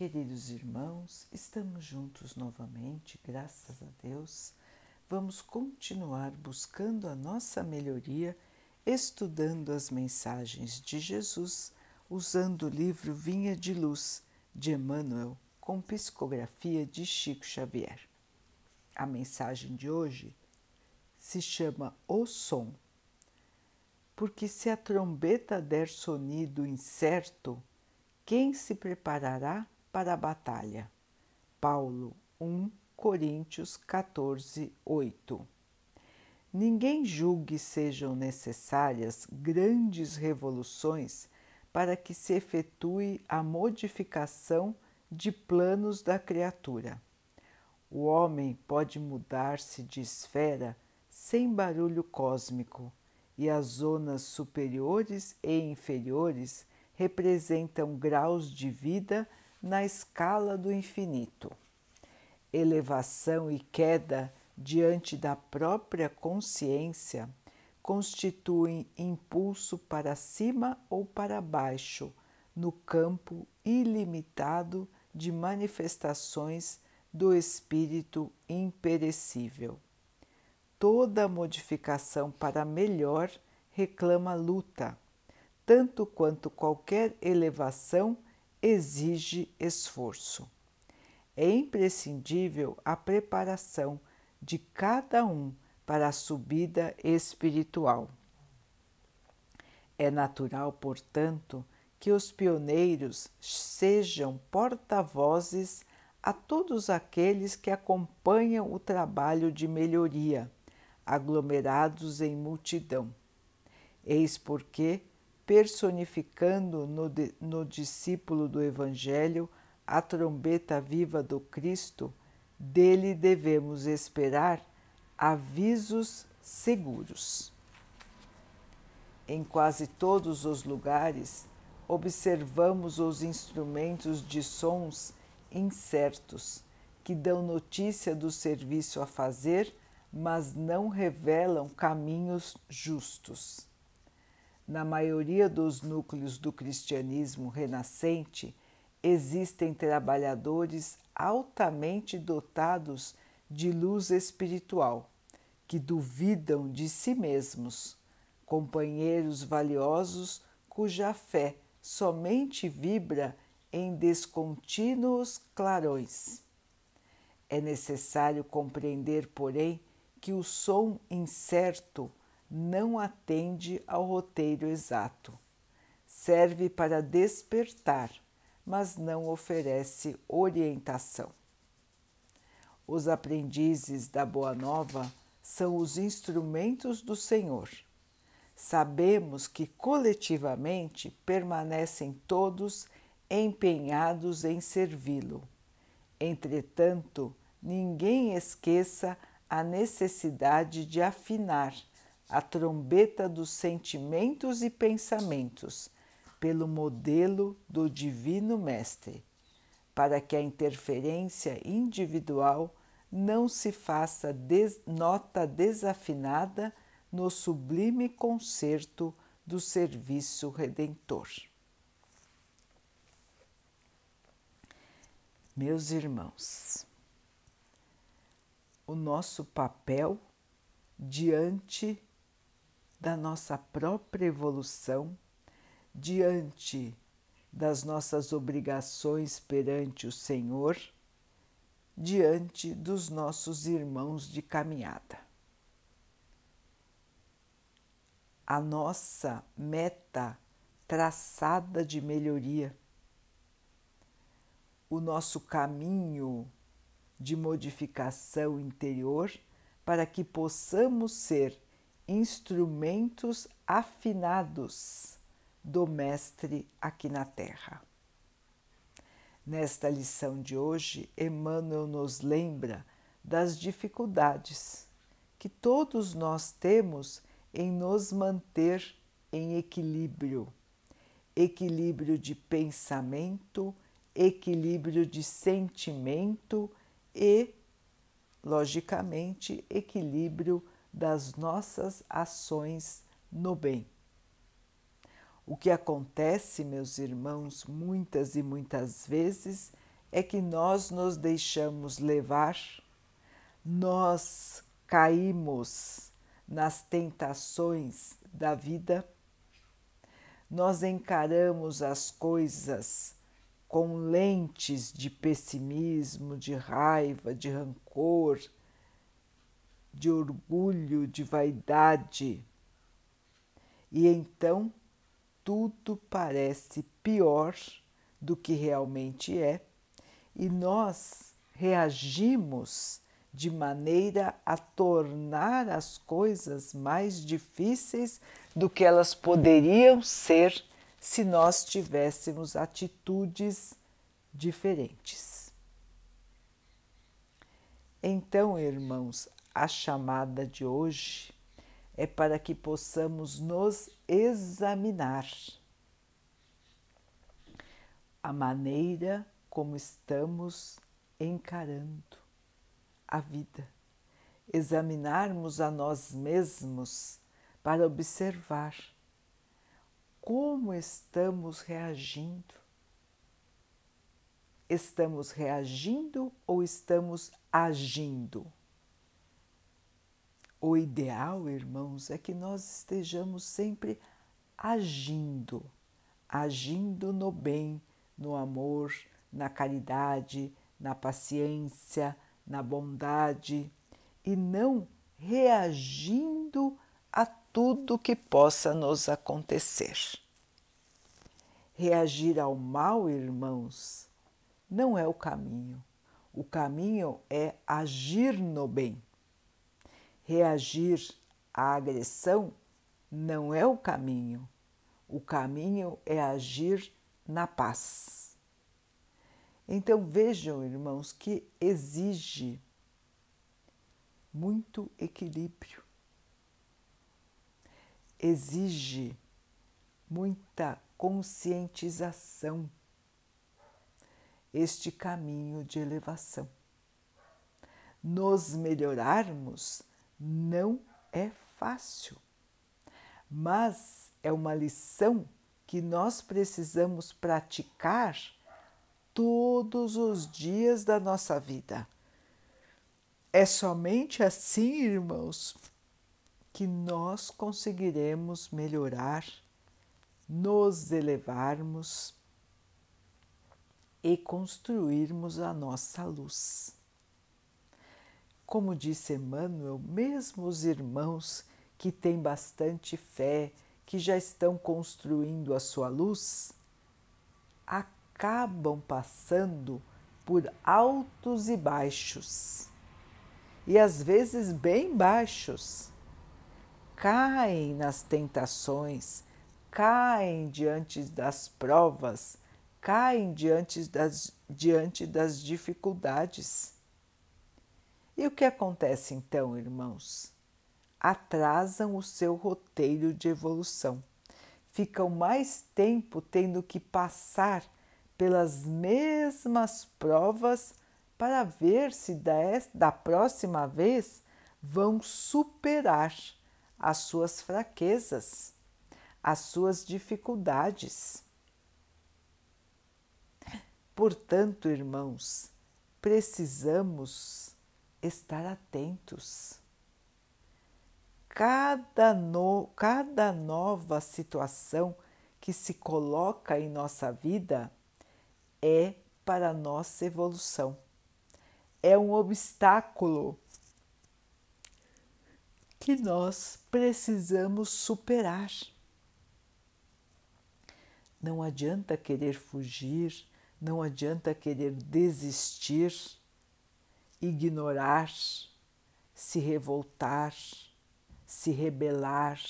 queridos irmãos, estamos juntos novamente, graças a Deus. Vamos continuar buscando a nossa melhoria, estudando as mensagens de Jesus, usando o livro Vinha de Luz de Emmanuel, com psicografia de Chico Xavier. A mensagem de hoje se chama O Som. Porque se a trombeta der sonido incerto, quem se preparará para a batalha? Paulo 1 Coríntios 14, 8 Ninguém julgue sejam necessárias grandes revoluções para que se efetue a modificação de planos da criatura. O homem pode mudar-se de esfera sem barulho cósmico, e as zonas superiores e inferiores representam graus de vida na escala do infinito. Elevação e queda diante da própria consciência constituem impulso para cima ou para baixo no campo ilimitado de manifestações do espírito imperecível. Toda modificação para melhor reclama luta tanto quanto qualquer elevação exige esforço. É imprescindível a preparação de cada um para a subida espiritual. É natural, portanto, que os pioneiros sejam porta-vozes a todos aqueles que acompanham o trabalho de melhoria, aglomerados em multidão. Eis porque personificando no, no discípulo do Evangelho a trombeta viva do Cristo, dele devemos esperar avisos seguros. Em quase todos os lugares, observamos os instrumentos de sons incertos que dão notícia do serviço a fazer, mas não revelam caminhos justos. Na maioria dos núcleos do cristianismo renascente, existem trabalhadores altamente dotados de luz espiritual, que duvidam de si mesmos, companheiros valiosos cuja fé somente vibra em descontínuos clarões. É necessário compreender, porém, que o som incerto não atende ao roteiro exato. Serve para despertar, mas não oferece orientação. Os aprendizes da Boa Nova são os instrumentos do Senhor. Sabemos que coletivamente permanecem todos empenhados em servi-lo. Entretanto, ninguém esqueça a necessidade de afinar a trombeta dos sentimentos e pensamentos pelo modelo do Divino Mestre, para que a interferência individual não se faça des nota desafinada no sublime concerto do serviço redentor. Meus irmãos, o nosso papel diante da nossa própria evolução diante das nossas obrigações perante o Senhor, diante dos nossos irmãos de caminhada. A nossa meta traçada de melhoria, o nosso caminho de modificação interior para que possamos ser instrumentos afinados do Mestre aqui na Terra. Nesta lição de hoje, Emmanuel nos lembra das dificuldades que todos nós temos em nos manter em equilíbrio equilíbrio de pensamento, equilíbrio de sentimento e, logicamente, equilíbrio das nossas ações no bem. O que acontece, meus irmãos, muitas e muitas vezes é que nós nos deixamos levar, nós caímos nas tentações da vida, nós encaramos as coisas com lentes de pessimismo, de raiva, de rancor, de orgulho, de vaidade. E então tudo parece pior do que realmente é, e nós reagimos de maneira a tornar as coisas mais difíceis do que elas poderiam ser se nós tivéssemos atitudes diferentes. Então, irmãos, a chamada de hoje é para que possamos nos examinar a maneira como estamos encarando a vida, examinarmos a nós mesmos para observar como estamos reagindo. Estamos reagindo ou estamos agindo? O ideal, irmãos, é que nós estejamos sempre agindo, agindo no bem, no amor, na caridade, na paciência, na bondade e não reagindo a tudo que possa nos acontecer. Reagir ao mal, irmãos, não é o caminho. O caminho é agir no bem. Reagir à agressão não é o caminho. O caminho é agir na paz. Então vejam, irmãos, que exige muito equilíbrio, exige muita conscientização este caminho de elevação. Nos melhorarmos não é fácil, mas é uma lição que nós precisamos praticar todos os dias da nossa vida. É somente assim, irmãos, que nós conseguiremos melhorar, nos elevarmos e construirmos a nossa luz. Como disse Emmanuel, mesmo os irmãos que têm bastante fé, que já estão construindo a sua luz, acabam passando por altos e baixos, e às vezes bem baixos. Caem nas tentações, caem diante das provas, caem diante das, diante das dificuldades e o que acontece então, irmãos? Atrasam o seu roteiro de evolução. Ficam mais tempo tendo que passar pelas mesmas provas para ver se da, próxima vez vão superar as suas fraquezas, as suas dificuldades. Portanto, irmãos, precisamos estar atentos. Cada, no, cada nova situação que se coloca em nossa vida é para nossa evolução. É um obstáculo que nós precisamos superar. Não adianta querer fugir, não adianta querer desistir ignorar, se revoltar, se rebelar.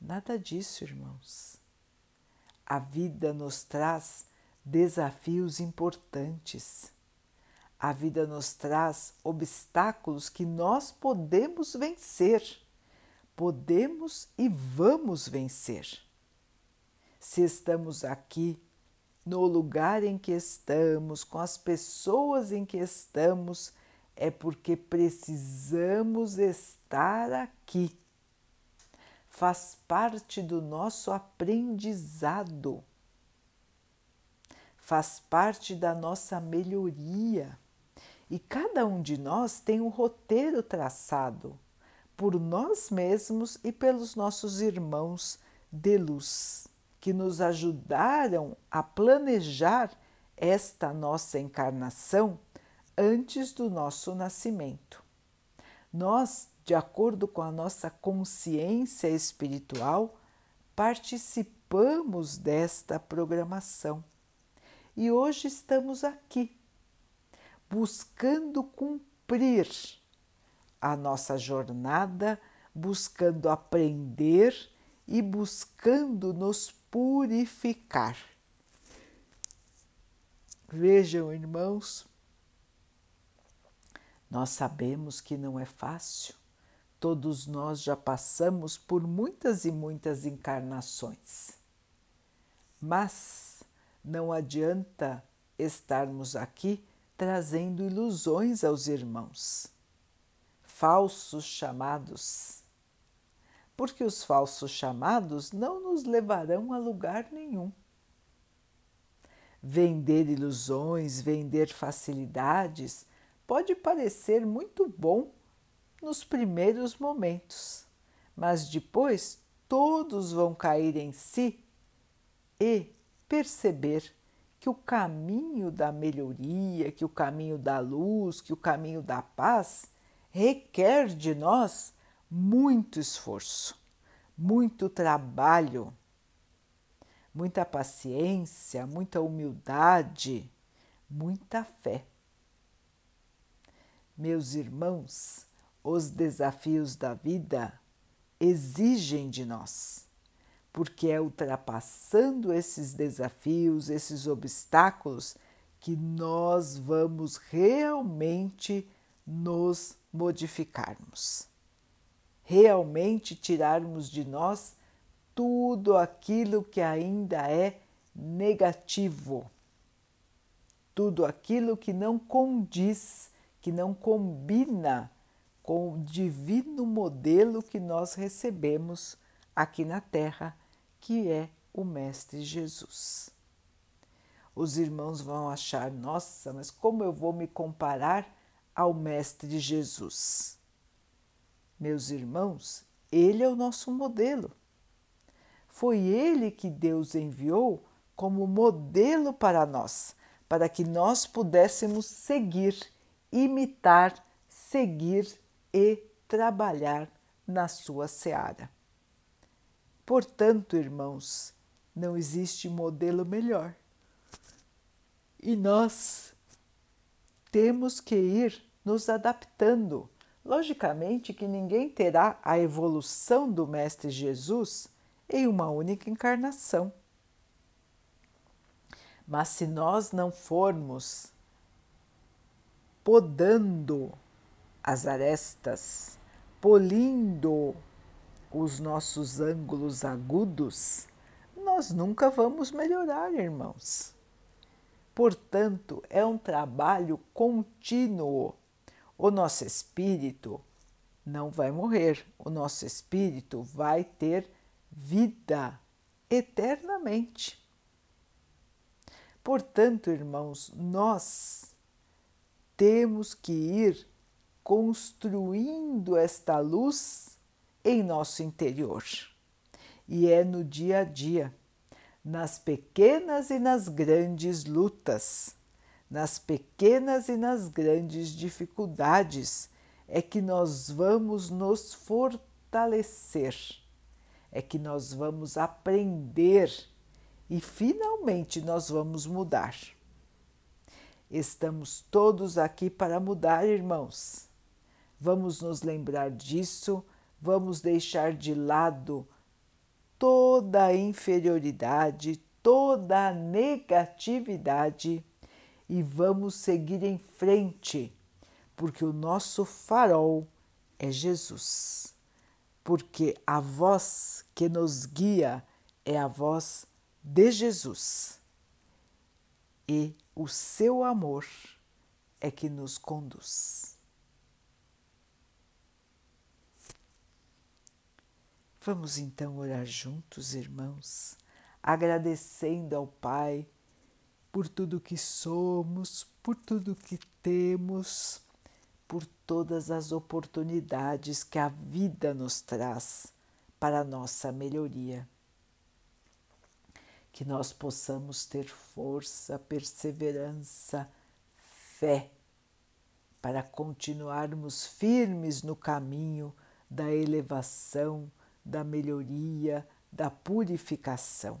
Nada disso, irmãos. A vida nos traz desafios importantes. A vida nos traz obstáculos que nós podemos vencer. Podemos e vamos vencer. Se estamos aqui no lugar em que estamos, com as pessoas em que estamos, é porque precisamos estar aqui. Faz parte do nosso aprendizado. faz parte da nossa melhoria. E cada um de nós tem um roteiro traçado por nós mesmos e pelos nossos irmãos de luz, que nos ajudaram a planejar esta nossa encarnação antes do nosso nascimento. Nós, de acordo com a nossa consciência espiritual, participamos desta programação e hoje estamos aqui buscando cumprir a nossa jornada, buscando aprender e buscando nos purificar. Vejam, irmãos, nós sabemos que não é fácil. Todos nós já passamos por muitas e muitas encarnações. Mas não adianta estarmos aqui trazendo ilusões aos irmãos. Falsos chamados. Porque os falsos chamados não nos levarão a lugar nenhum. Vender ilusões, vender facilidades pode parecer muito bom nos primeiros momentos, mas depois todos vão cair em si e perceber que o caminho da melhoria, que o caminho da luz, que o caminho da paz requer de nós muito esforço, muito trabalho, muita paciência, muita humildade, muita fé. Meus irmãos, os desafios da vida exigem de nós, porque é ultrapassando esses desafios, esses obstáculos, que nós vamos realmente nos modificarmos, realmente tirarmos de nós tudo aquilo que ainda é negativo, tudo aquilo que não condiz que não combina com o divino modelo que nós recebemos aqui na Terra, que é o Mestre Jesus. Os irmãos vão achar, nossa, mas como eu vou me comparar ao Mestre Jesus? Meus irmãos, ele é o nosso modelo. Foi ele que Deus enviou como modelo para nós, para que nós pudéssemos seguir imitar, seguir e trabalhar na sua seara. Portanto, irmãos, não existe modelo melhor. E nós temos que ir nos adaptando. Logicamente que ninguém terá a evolução do Mestre Jesus em uma única encarnação. Mas se nós não formos podando as arestas, polindo os nossos ângulos agudos, nós nunca vamos melhorar, irmãos. Portanto, é um trabalho contínuo. O nosso espírito não vai morrer, o nosso espírito vai ter vida eternamente. Portanto, irmãos, nós temos que ir construindo esta luz em nosso interior. E é no dia a dia, nas pequenas e nas grandes lutas, nas pequenas e nas grandes dificuldades, é que nós vamos nos fortalecer, é que nós vamos aprender e finalmente nós vamos mudar. Estamos todos aqui para mudar, irmãos. Vamos nos lembrar disso, vamos deixar de lado toda a inferioridade, toda a negatividade e vamos seguir em frente, porque o nosso farol é Jesus. Porque a voz que nos guia é a voz de Jesus. E o seu amor é que nos conduz. Vamos então orar juntos, irmãos, agradecendo ao Pai por tudo que somos, por tudo que temos, por todas as oportunidades que a vida nos traz para a nossa melhoria. Que nós possamos ter força, perseverança, fé para continuarmos firmes no caminho da elevação, da melhoria, da purificação.